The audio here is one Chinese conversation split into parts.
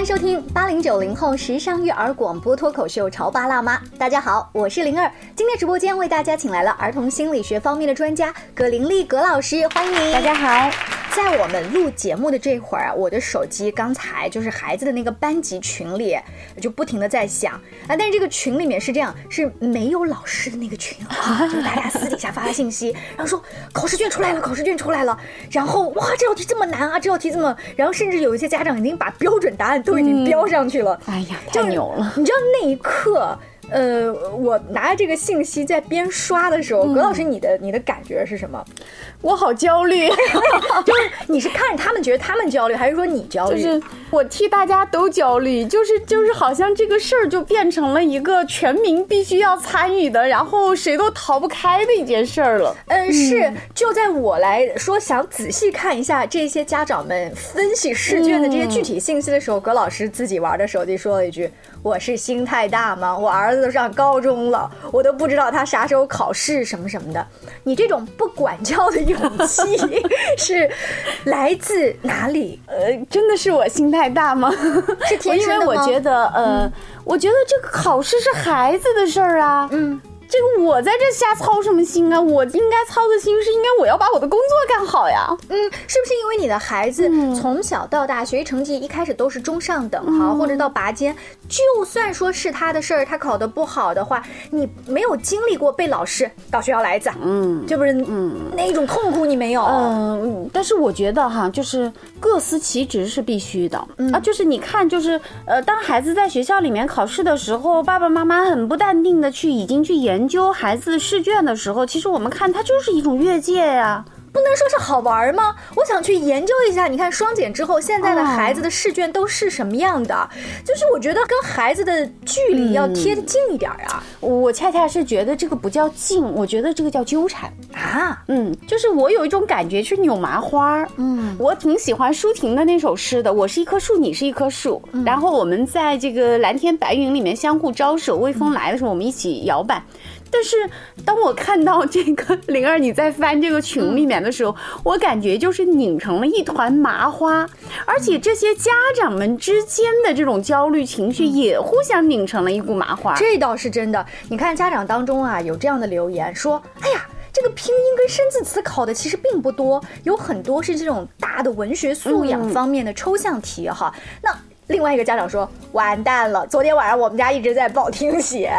欢迎收听八零九零后时尚育儿广播脱口秀《潮爸辣妈》。大家好，我是灵儿。今天直播间为大家请来了儿童心理学方面的专家葛玲丽葛老师，欢迎大家好。在我们录节目的这会儿啊，我的手机刚才就是孩子的那个班级群里，就不停的在响啊。但是这个群里面是这样，是没有老师的那个群啊，就是大家私底下发的信息，然后说考试卷出来了，考试卷出来了，然后哇，这道题这么难啊，这道题这么，然后甚至有一些家长已经把标准答案都已经标上去了。哎呀，太牛了！你知道那一刻。呃，我拿着这个信息在边刷的时候，葛老师，你的你的感觉是什么？我好焦虑，就是你是看着他们觉得他们焦虑，还是说你焦虑？就是我替大家都焦虑，就是就是好像这个事儿就变成了一个全民必须要参与的，然后谁都逃不开的一件事儿了。嗯，是。就在我来说想仔细看一下这些家长们分析试卷的这些具体信息的时候，葛老师自己玩的手机说了一句：“我是心太大吗？我儿子。”都上高中了，我都不知道他啥时候考试什么什么的。你这种不管教的勇气 是来自哪里？呃，真的是我心太大吗？是天生的吗？因为我觉得，呃，我觉得这个考试是孩子的事儿啊。嗯。这个我在这瞎操什么心啊？我应该操的心是应该我要把我的工作干好呀。嗯，是不是因为你的孩子从小到大学习成绩一开始都是中上等哈，或者到拔尖，就算说是他的事儿，他考得不好的话，你没有经历过被老师到学校来一次，嗯，这不是嗯那种痛苦你没有？嗯，但是我觉得哈，就是各司其职是必须的啊。就是你看，就是呃，当孩子在学校里面考试的时候，爸爸妈妈很不淡定的去已经去研。研究孩子试卷的时候，其实我们看它就是一种越界呀。不能说是好玩吗？我想去研究一下。你看双减之后，现在的孩子的试卷都是什么样的？就是我觉得跟孩子的距离要贴得近一点啊。我恰恰是觉得这个不叫近，我觉得这个叫纠缠啊。嗯，就是我有一种感觉是扭麻花儿。嗯，我挺喜欢舒婷的那首诗的。我是一棵树，你是一棵树，然后我们在这个蓝天白云里面相互招手，微风来的时候我们一起摇摆。但是当我看到这个灵儿你在翻这个群里面的时候，我感觉就是拧成了一团麻花，而且这些家长们之间的这种焦虑情绪也互相拧成了一股麻花。这倒是真的。你看家长当中啊，有这样的留言说：“哎呀，这个拼音跟生字词考的其实并不多，有很多是这种大的文学素养方面的抽象题哈。”那另外一个家长说：“完蛋了，昨天晚上我们家一直在报听写，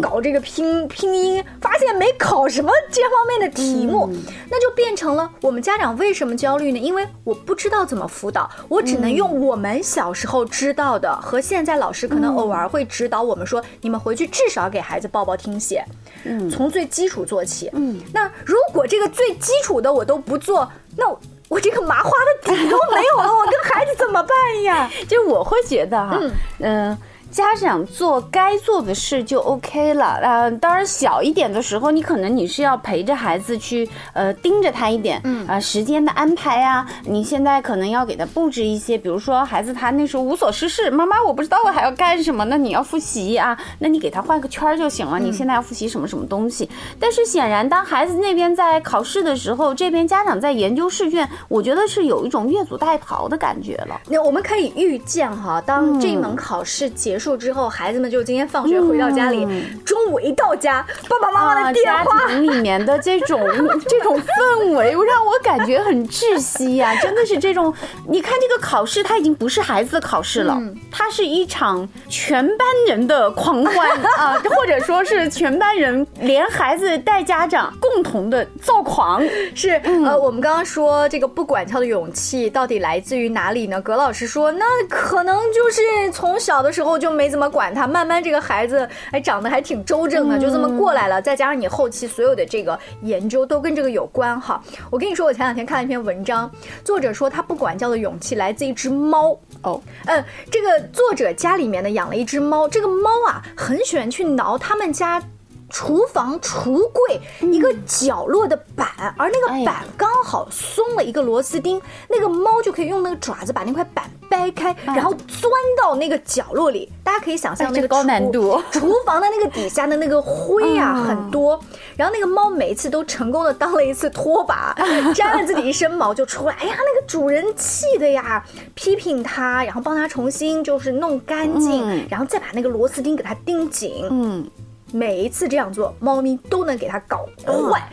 搞这个拼拼音，发现没考什么这方面的题目，那就变成了我们家长为什么焦虑呢？因为我不知道怎么辅导，我只能用我们小时候知道的和现在老师可能偶尔会指导我们说，你们回去至少给孩子报报听写，嗯，从最基础做起。嗯，那如果这个最基础的我都不做，那。”我这个麻花的底都没有了，我跟孩子怎么办呀？就我会觉得哈，嗯。家长做该做的事就 OK 了呃！当然小一点的时候，你可能你是要陪着孩子去呃盯着他一点，嗯啊时间的安排啊，你现在可能要给他布置一些，比如说孩子他那时候无所事事，妈妈我不知道我还要干什么，那你要复习啊，那你给他换个圈就行了。你现在要复习什么什么东西？但是显然当孩子那边在考试的时候，这边家长在研究试卷，我觉得是有一种越俎代庖的感觉了。那我们可以预见哈，当这门考试结。结束之后，孩子们就今天放学回到家里，中午一到家，爸爸妈妈的电话里面的这种 这种氛围，让我感觉很窒息呀！真的是这种，你看这个考试，它已经不是孩子的考试了，它是一场全班人的狂欢 啊，或者说是全班人连孩子带家长共同的躁狂。是呃，我们刚刚说这个不管教的勇气到底来自于哪里呢？葛老师说，那可能就是从小的时候就。就没怎么管他，慢慢这个孩子哎长得还挺周正的，就这么过来了。再加上你后期所有的这个研究都跟这个有关哈。我跟你说，我前两天看了一篇文章，作者说他不管教的勇气来自一只猫哦，嗯，这个作者家里面呢养了一只猫，这个猫啊很喜欢去挠他们家。厨房橱柜一个角落的板，而那个板刚好松了一个螺丝钉，那个猫就可以用那个爪子把那块板掰开，然后钻到那个角落里。大家可以想象那个高难度。厨房的那个底下的那个灰啊很多，然后那个猫每一次都成功的当了一次拖把，沾了自己一身毛就出来。哎呀，那个主人气的呀，批评它，然后帮它重新就是弄干净，然后再把那个螺丝钉给它钉紧。嗯，每一次这样做，猫咪都能给它搞坏。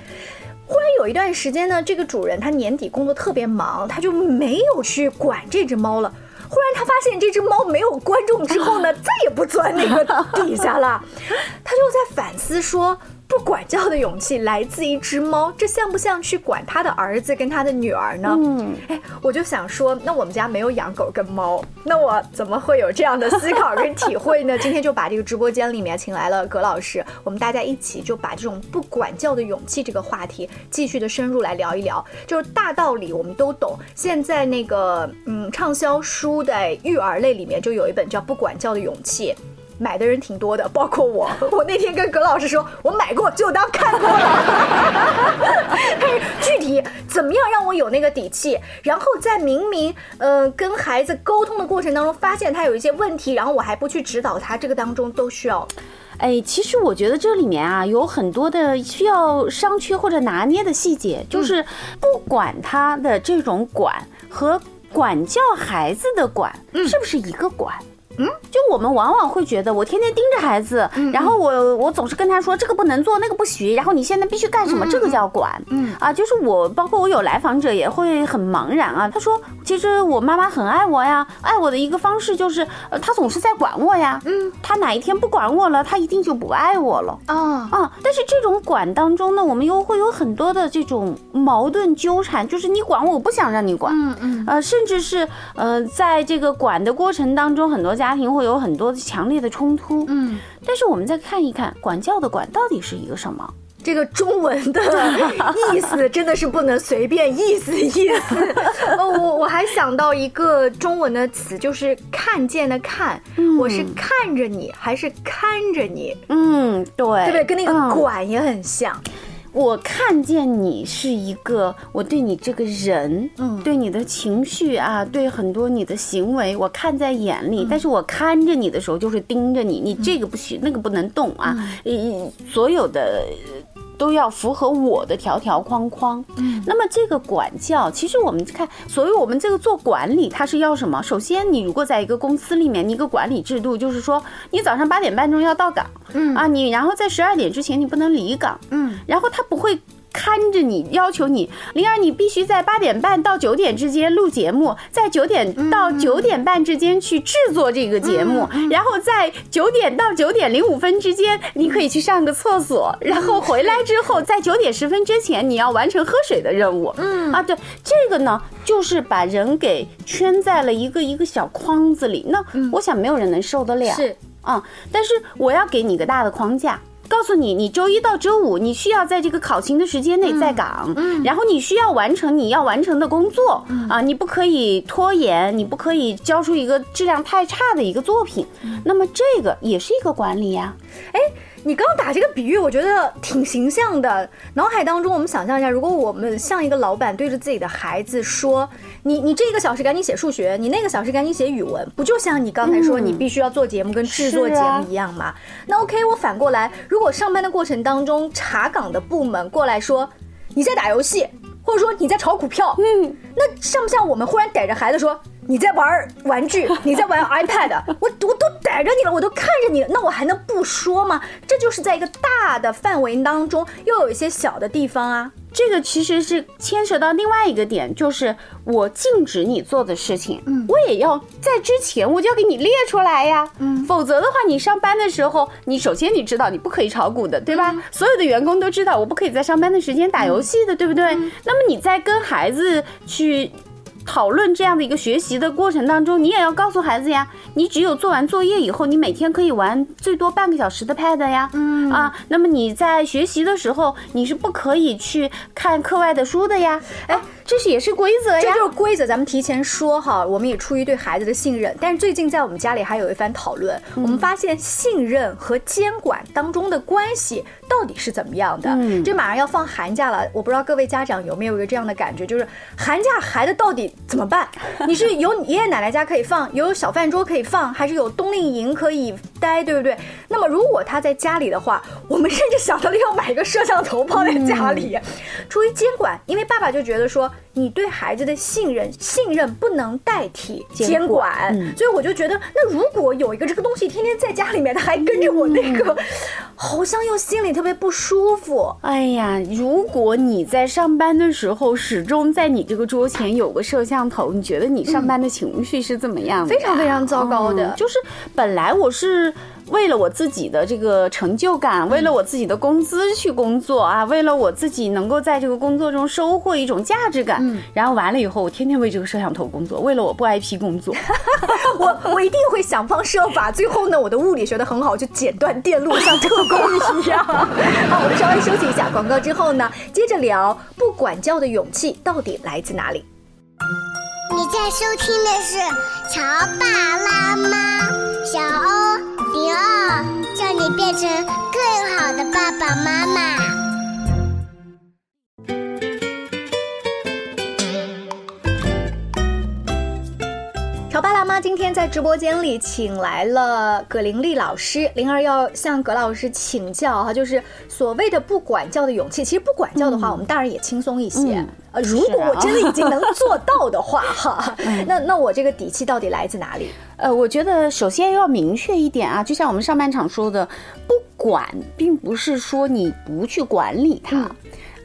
忽然有一段时间呢，这个主人他年底工作特别忙，他就没有去管这只猫了。忽然，他发现这只猫没有观众之后呢，再也不钻那个底下了。他就在反思说。不管教的勇气来自一只猫，这像不像去管他的儿子跟他的女儿呢？嗯，哎，我就想说，那我们家没有养狗跟猫，那我怎么会有这样的思考跟体会呢？今天就把这个直播间里面请来了葛老师，我们大家一起就把这种不管教的勇气这个话题继续的深入来聊一聊。就是大道理我们都懂，现在那个嗯畅销书的育儿类里面就有一本叫《不管教的勇气》。买的人挺多的，包括我。我那天跟葛老师说，我买过就当看过了。但是具体怎么样让我有那个底气，然后在明明呃跟孩子沟通的过程当中，发现他有一些问题，然后我还不去指导他，这个当中都需要。哎，其实我觉得这里面啊有很多的需要商榷或者拿捏的细节，就是不管他的这种管和管教孩子的管是不是一个管。嗯，就我们往往会觉得，我天天盯着孩子，然后我我总是跟他说这个不能做，那个不许，然后你现在必须干什么，这个叫管。嗯啊，就是我，包括我有来访者也会很茫然啊。他说，其实我妈妈很爱我呀，爱我的一个方式就是，呃，她总是在管我呀。嗯，她哪一天不管我了，她一定就不爱我了。啊啊！但是这种管当中呢，我们又会有很多的这种矛盾纠缠，就是你管我，我不想让你管。嗯嗯。呃，甚至是呃，在这个管的过程当中，很多家。家庭会有很多强烈的冲突，嗯，但是我们再看一看，管教的管到底是一个什么？这个中文的 意思真的是不能随便意思意思。哦，我我还想到一个中文的词，就是看见的看，我是看着你还是看着你？嗯，对，对不对？跟那个管也很像。我看见你是一个，我对你这个人，嗯，对你的情绪啊，对很多你的行为，我看在眼里。但是我看着你的时候，就是盯着你，你这个不行，那个不能动啊，嗯，所有的。都要符合我的条条框框。嗯，那么这个管教，其实我们看，所以我们这个做管理，它是要什么？首先，你如果在一个公司里面，你一个管理制度就是说，你早上八点半钟要到岗，嗯啊，你然后在十二点之前你不能离岗，嗯，然后他不会。看着你，要求你，灵儿，你必须在八点半到九点之间录节目，在九点到九点半之间去制作这个节目，然后在九点到九点零五分之间，你可以去上个厕所，然后回来之后，在九点十分之前，你要完成喝水的任务。嗯啊，对，这个呢，就是把人给圈在了一个一个小框子里，那我想没有人能受得了。是啊，但是我要给你个大的框架。告诉你，你周一到周五你需要在这个考勤的时间内在岗，嗯，然后你需要完成你要完成的工作，啊，你不可以拖延，你不可以交出一个质量太差的一个作品，那么这个也是一个管理呀，哎。你刚刚打这个比喻，我觉得挺形象的。脑海当中，我们想象一下，如果我们像一个老板对着自己的孩子说：“你你这个小时赶紧写数学，你那个小时赶紧写语文，不就像你刚才说你必须要做节目跟制作节目一样吗？”那 OK，我反过来，如果上班的过程当中查岗的部门过来说你在打游戏，或者说你在炒股票，嗯，那像不像我们忽然逮着孩子说？你在玩玩具，你在玩 iPad，我我都逮着你了，我都看着你，那我还能不说吗？这就是在一个大的范围当中，又有一些小的地方啊。这个其实是牵涉到另外一个点，就是我禁止你做的事情，嗯，我也要在之前我就要给你列出来呀，嗯，否则的话，你上班的时候，你首先你知道你不可以炒股的，对吧？所有的员工都知道我不可以在上班的时间打游戏的，对不对？那么你在跟孩子去。讨论这样的一个学习的过程当中，你也要告诉孩子呀，你只有做完作业以后，你每天可以玩最多半个小时的 pad 呀，嗯啊，那么你在学习的时候，你是不可以去看课外的书的呀，哎。这是也是规则呀，这就是规则。咱们提前说哈，我们也出于对孩子的信任。但是最近在我们家里还有一番讨论，我们发现信任和监管当中的关系到底是怎么样的？这马上要放寒假了，我不知道各位家长有没有一个这样的感觉，就是寒假孩子到底怎么办？你是有爷爷奶奶家可以放，有小饭桌可以放，还是有冬令营可以待，对不对？那么如果他在家里的话，我们甚至想到了要买一个摄像头放在家里，出于监管，因为爸爸就觉得说。你对孩子的信任，信任不能代替监管，所以我就觉得，那如果有一个这个东西天天在家里面，他还跟着我那个，好像又心里特别不舒服。哎呀，如果你在上班的时候始终在你这个桌前有个摄像头，你觉得你上班的情绪是怎么样的？非常非常糟糕的，就是本来我是。为了我自己的这个成就感，为了我自己的工资去工作啊，为了我自己能够在这个工作中收获一种价值感，然后完了以后，我天天为这个摄像头工作，为了我不挨批工作，我我一定会想方设法。最后呢，我的物理学得很好，就剪断电路，像特工一样。好，我们稍微休息一下广告之后呢，接着聊不管教的勇气到底来自哪里。你在收听的是《乔爸拉妈》，小欧零二，叫你变成更好的爸爸妈妈。在直播间里请来了葛玲丽老师，灵儿要向葛老师请教哈，就是所谓的不管教的勇气。其实不管教的话，我们大人也轻松一些。呃，如果我真的已经能做到的话，哈，那那我这个底气到底来自哪里？呃，我觉得首先要明确一点啊，就像我们上半场说的，不管并不是说你不去管理他，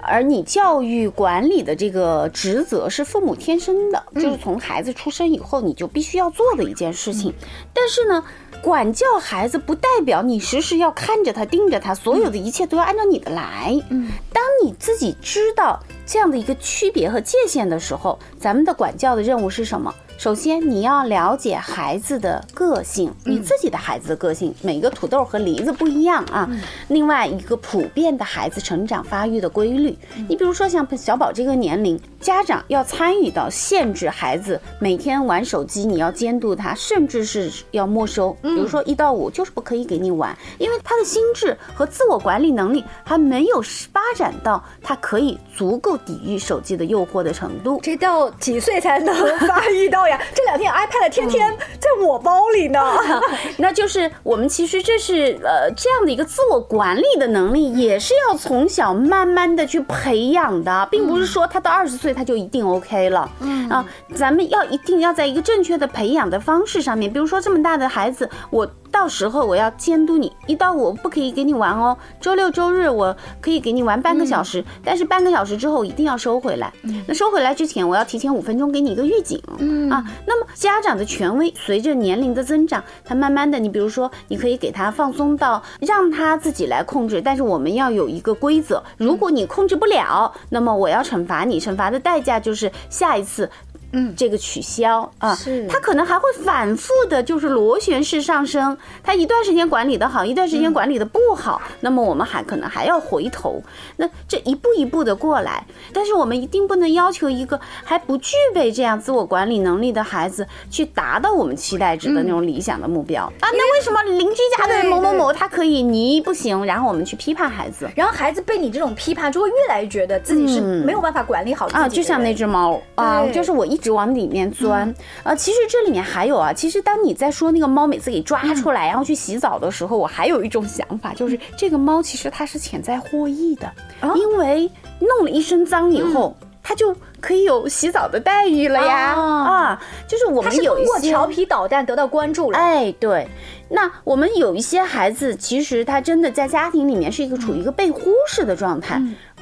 而你教育管理的这个职责是父母天生的，就是从孩子出生以后你就必须要做的一件事情。但是呢。管教孩子不代表你时时要看着他、盯着他，所有的一切都要按照你的来。嗯，当你自己知道这样的一个区别和界限的时候，咱们的管教的任务是什么？首先，你要了解孩子的个性，你自己的孩子的个性，每个土豆和梨子不一样啊。另外一个普遍的孩子成长发育的规律，你比如说像小宝这个年龄，家长要参与到限制孩子每天玩手机，你要监督他，甚至是要没收。比如说一到五就是不可以给你玩，因为他的心智和自我管理能力还没有发展到他可以足够抵御手机的诱惑的程度。这到几岁才能发育到呀？这两天 iPad 天天 在我包里呢，那就是我们其实这是呃这样的一个自我管理的能力，也是要从小慢慢的去培养的，并不是说他到二十岁他就一定 OK 了。嗯啊，咱们要一定要在一个正确的培养的方式上面，比如说这么大的孩子，我。到时候我要监督你，一到五不可以给你玩哦。周六周日我可以给你玩半个小时，但是半个小时之后一定要收回来。那收回来之前，我要提前五分钟给你一个预警。嗯啊，那么家长的权威随着年龄的增长，他慢慢的，你比如说，你可以给他放松到让他自己来控制，但是我们要有一个规则，如果你控制不了，那么我要惩罚你，惩罚的代价就是下一次。嗯，这个取消啊，是它可能还会反复的，就是螺旋式上升。它一段时间管理的好，一段时间管理的不好，那么我们还可能还要回头。那这一步一步的过来，但是我们一定不能要求一个还不具备这样自我管理能力的孩子去达到我们期待值的那种理想的目标啊。那为什么邻居家的某某某他可以，你不行？然后我们去批判孩子，然后孩子被你这种批判，就会越来越觉得自己是没有办法管理好自己。啊，就像那只猫啊，就是我一。一直往里面钻，呃，其实这里面还有啊，其实当你在说那个猫每次给抓出来，然后去洗澡的时候，我还有一种想法，就是这个猫其实它是潜在获益的，因为弄了一身脏以后，它就可以有洗澡的待遇了呀，啊，就是我们有一些调皮捣蛋得到关注了，哎，对，那我们有一些孩子，其实他真的在家庭里面是一个处于一个被忽视的状态。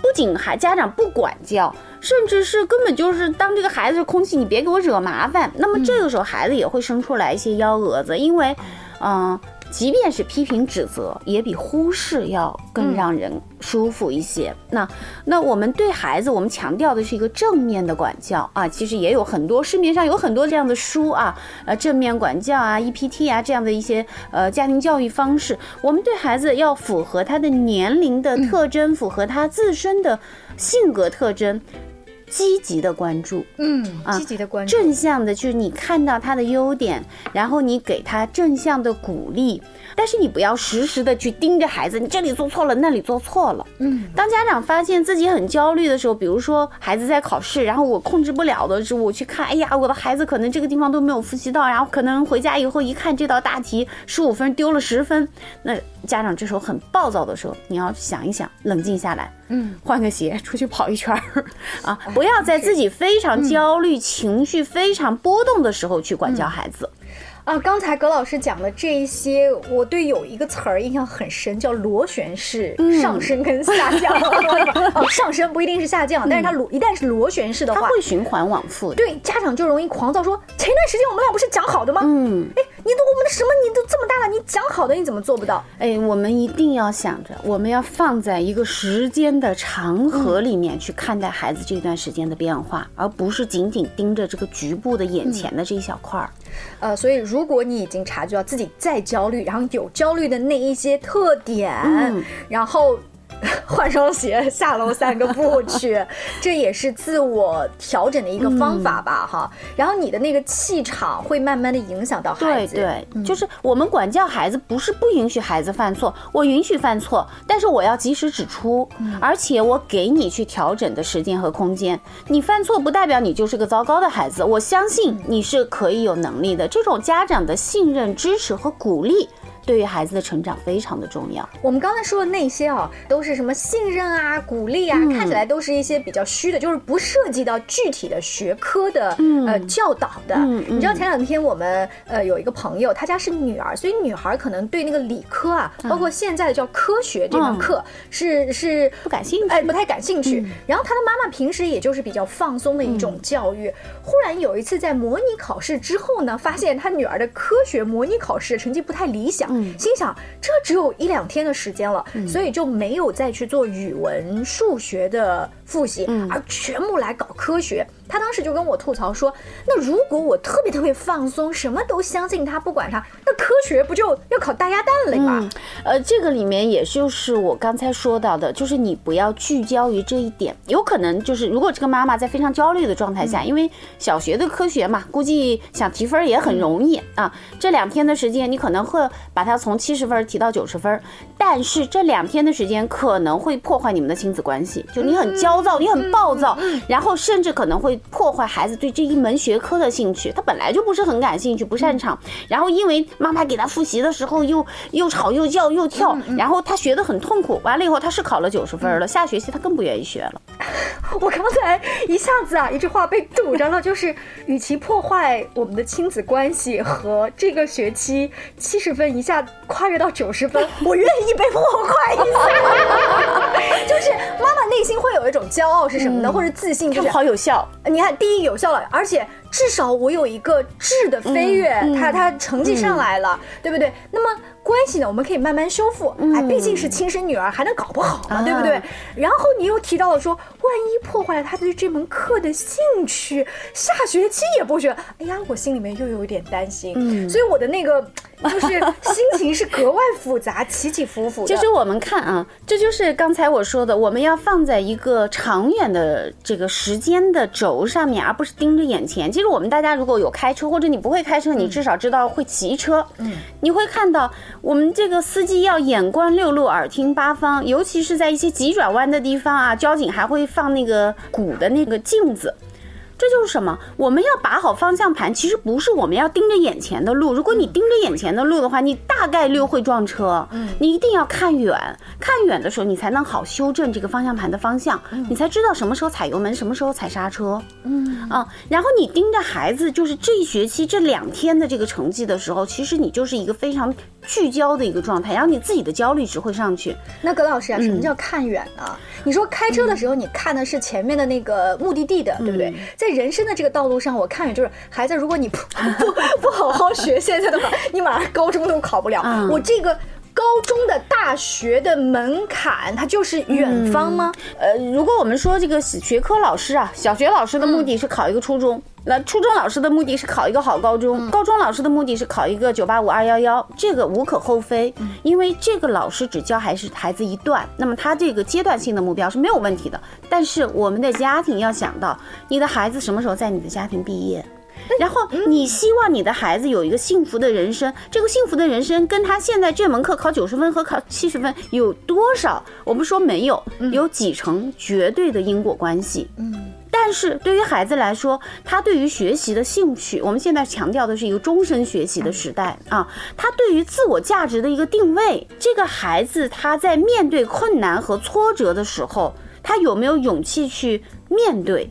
不仅还家长不管教，甚至是根本就是当这个孩子是空气，你别给我惹麻烦。那么这个时候孩子也会生出来一些幺蛾子，因为，嗯。即便是批评指责，也比忽视要更让人舒服一些。那那我们对孩子，我们强调的是一个正面的管教啊。其实也有很多市面上有很多这样的书啊，呃，正面管教啊，EPT 啊这样的一些呃家庭教育方式。我们对孩子要符合他的年龄的特征，符合他自身的性格特征。积极的关注，嗯，积极的关注，正向的，就是你看到他的优点，然后你给他正向的鼓励。但是你不要时时的去盯着孩子，你这里做错了，那里做错了。嗯，当家长发现自己很焦虑的时候，比如说孩子在考试，然后我控制不了的时候，我去看，哎呀，我的孩子可能这个地方都没有复习到，然后可能回家以后一看这道大题十五分丢了十分，那家长这时候很暴躁的时候，你要想一想，冷静下来，嗯，换个鞋出去跑一圈儿，啊，不要在自己非常焦虑、情绪非常波动的时候去管教孩子。啊，刚才葛老师讲的这一些，我对有一个词儿印象很深，叫螺旋式上升跟下降。哦，上升不一定是下降，但是它螺一旦是螺旋式的话，它会循环往复。对，家长就容易狂躁，说前段时间我们俩不是讲好的吗？嗯，哎，你都我们的什么？你都这么大了，你讲好的你怎么做不到？哎，我们一定要想着，我们要放在一个时间的长河里面去看待孩子这段时间的变化，而不是仅仅盯着这个局部的眼前的这一小块儿。呃，所以如果你已经察觉到自己在焦虑，然后有焦虑的那一些特点，然后。换双鞋下楼散个步去，这也是自我调整的一个方法吧，哈。然后你的那个气场会慢慢的影响到孩子。对对，就是我们管教孩子，不是不允许孩子犯错，我允许犯错，但是我要及时指出，而且我给你去调整的时间和空间。你犯错不代表你就是个糟糕的孩子，我相信你是可以有能力的。这种家长的信任、支持和鼓励。对于孩子的成长非常的重要。我们刚才说的那些啊，都是什么信任啊、鼓励啊，看起来都是一些比较虚的，就是不涉及到具体的学科的呃教导的。你知道前两天我们呃有一个朋友，他家是女儿，所以女孩可能对那个理科啊，包括现在的叫科学这门课是是不感兴趣，哎，不太感兴趣。然后他的妈妈平时也就是比较放松的一种教育。忽然有一次在模拟考试之后呢，发现他女儿的科学模拟考试成绩不太理想。心想，这只有一两天的时间了，所以就没有再去做语文、数学的复习，而全部来搞科学。他当时就跟我吐槽说：“那如果我特别特别放松，什么都相信他，不管他，那科学不就要考大鸭蛋了吗？”呃，这个里面也就是我刚才说到的，就是你不要聚焦于这一点。有可能就是如果这个妈妈在非常焦虑的状态下，因为小学的科学嘛，估计想提分也很容易啊。这两天的时间，你可能会把它从七十分提到九十分，但是这两天的时间可能会破坏你们的亲子关系。就你很焦躁，你很暴躁，然后甚至可能会。破坏孩子对这一门学科的兴趣，他本来就不是很感兴趣、不擅长。然后因为妈妈给他复习的时候又又吵又叫又跳，然后他学得很痛苦。完了以后他是考了九十分了，下学期他更不愿意学了。我刚才一下子啊，一句话被堵着了，就是与其破坏我们的亲子关系和这个学期七十分一下跨越到九十分，我愿意被破坏一下。就是妈妈内心会有一种骄傲是什么呢？或者自信，就是好有效。你看，第一有效了，而且至少我有一个质的飞跃，他他成绩上来了，对不对？那么。关系呢，我们可以慢慢修复。哎，毕竟是亲生女儿，还能搞不好嘛，对不对？然后你又提到了说，万一破坏了他对这门课的兴趣，下学期也不学。哎呀，我心里面又有一点担心。嗯，所以我的那个就是心情是 格外复杂，起起伏伏。其实我们看啊，这就是刚才我说的，我们要放在一个长远的这个时间的轴上面，而不是盯着眼前。其实我们大家如果有开车，或者你不会开车，你至少知道会骑车。嗯，你会看到。我们这个司机要眼观六路，耳听八方，尤其是在一些急转弯的地方啊，交警还会放那个鼓的那个镜子。这就是什么？我们要把好方向盘，其实不是我们要盯着眼前的路。如果你盯着眼前的路的话，你大概率会撞车。嗯，你一定要看远，看远的时候你才能好修正这个方向盘的方向，你才知道什么时候踩油门，什么时候踩刹车。嗯啊，然后你盯着孩子，就是这一学期这两天的这个成绩的时候，其实你就是一个非常聚焦的一个状态，然后你自己的焦虑值会上去。那葛老师啊，什么叫看远呢？你说开车的时候，你看的是前面的那个目的地的，对不对？在人生的这个道路上，我看着就是孩子，如果你不 不不好好学，现在的话，你马上高中都考不了。我这个。高中的大学的门槛，它就是远方吗？呃，如果我们说这个学科老师啊，小学老师的目的是考一个初中。那初中老师的目的是考一个好高中，高中老师的目的是考一个九八五二幺幺，这个无可厚非，因为这个老师只教还是孩子一段，那么他这个阶段性的目标是没有问题的。但是我们的家庭要想到，你的孩子什么时候在你的家庭毕业，然后你希望你的孩子有一个幸福的人生，这个幸福的人生跟他现在这门课考九十分和考七十分有多少？我们说没有，有几成绝对的因果关系。嗯。但是对于孩子来说，他对于学习的兴趣，我们现在强调的是一个终身学习的时代啊。他对于自我价值的一个定位，这个孩子他在面对困难和挫折的时候，他有没有勇气去面对？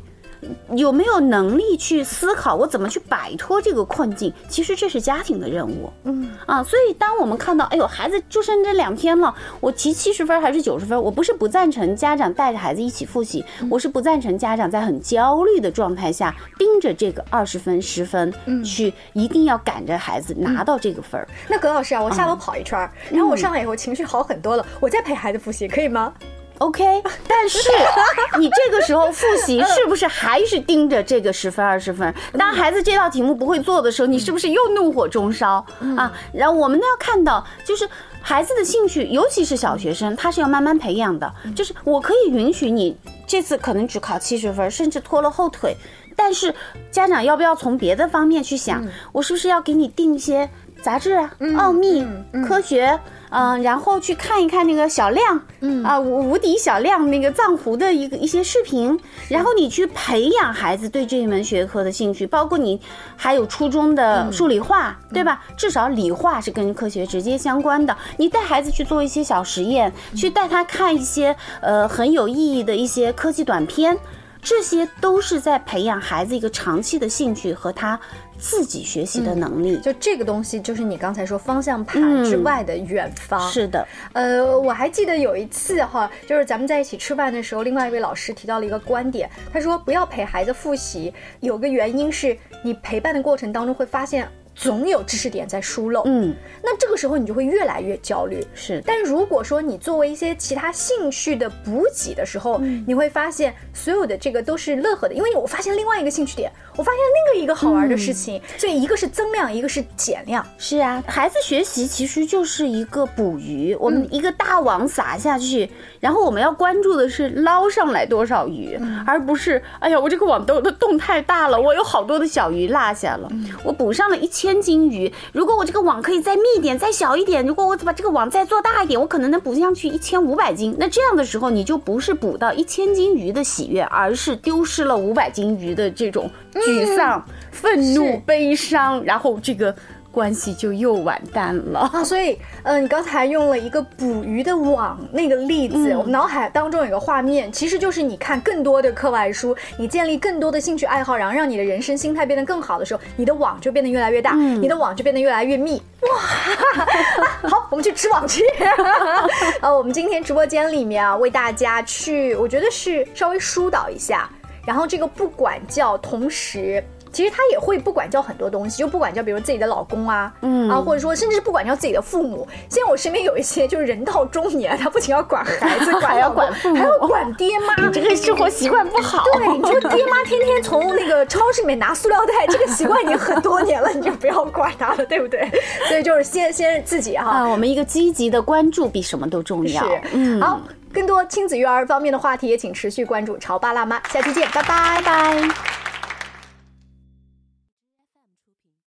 有没有能力去思考我怎么去摆脱这个困境？其实这是家庭的任务。嗯啊，所以当我们看到，哎呦，孩子就剩这两天了，我提七十分还是九十分？我不是不赞成家长带着孩子一起复习，我是不赞成家长在很焦虑的状态下盯着这个二十分、十分去，一定要赶着孩子拿到这个分儿。那葛老师啊，我下楼跑一圈，然后我上来以后情绪好很多了，我再陪孩子复习可以吗？OK，但是你这个时候复习是不是还是盯着这个十分二十分？当孩子这道题目不会做的时候，你是不是又怒火中烧啊？然后我们呢要看到，就是孩子的兴趣，尤其是小学生，他是要慢慢培养的。就是我可以允许你这次可能只考七十分，甚至拖了后腿，但是家长要不要从别的方面去想？我是不是要给你定一些杂志啊、奥秘、科学？嗯，然后去看一看那个小亮，嗯啊无无敌小亮那个藏狐的一个一些视频，然后你去培养孩子对这一门学科的兴趣，包括你还有初中的数理化，对吧？至少理化是跟科学直接相关的。你带孩子去做一些小实验，去带他看一些呃很有意义的一些科技短片。这些都是在培养孩子一个长期的兴趣和他自己学习的能力。就这个东西，就是你刚才说方向盘之外的远方。是的，呃，我还记得有一次哈，就是咱们在一起吃饭的时候，另外一位老师提到了一个观点，他说不要陪孩子复习，有个原因是你陪伴的过程当中会发现。总有知识点在疏漏，嗯，那这个时候你就会越来越焦虑。是，但如果说你作为一些其他兴趣的补给的时候，你会发现所有的这个都是乐呵的，因为我发现另外一个兴趣点，我发现另一个好玩的事情，所以一个是增量，一个是减量。是啊，孩子学习其实就是一个捕鱼，我们一个大网撒下去，然后我们要关注的是捞上来多少鱼，而不是哎呀，我这个网兜的洞太大了，我有好多的小鱼落下了，我补上了一千。千斤鱼，如果我这个网可以再密一点、再小一点，如果我把这个网再做大一点，我可能能补上去一千五百斤。那这样的时候，你就不是捕到一千斤鱼的喜悦，而是丢失了五百斤鱼的这种沮丧、愤怒、悲伤，然后这个。关系就又完蛋了啊！所以，呃，你刚才用了一个捕鱼的网那个例子，我们脑海当中有个画面，其实就是你看更多的课外书，你建立更多的兴趣爱好，然后让你的人生心态变得更好的时候，你的网就变得越来越大，你的网就变得越来越密。哇！好，我们去织网去。呃，我们今天直播间里面啊，为大家去，我觉得是稍微疏导一下，然后这个不管教，同时。其实他也会不管教很多东西，就不管教，比如自己的老公啊，嗯啊，或者说甚至是不管教自己的父母。现在我身边有一些就是人到中年，他不仅要管孩子，还要管父母，还要管爹妈，这个生活习惯不好。对，你这个爹妈天天从那个超市里面拿塑料袋，这个习惯已经很多年了，你就不要管他了，对不对？所以就是先先自己哈，啊，我们一个积极的关注比什么都重要。是，嗯，好，更多亲子育儿方面的话题也请持续关注潮爸辣妈，下期见，拜拜拜。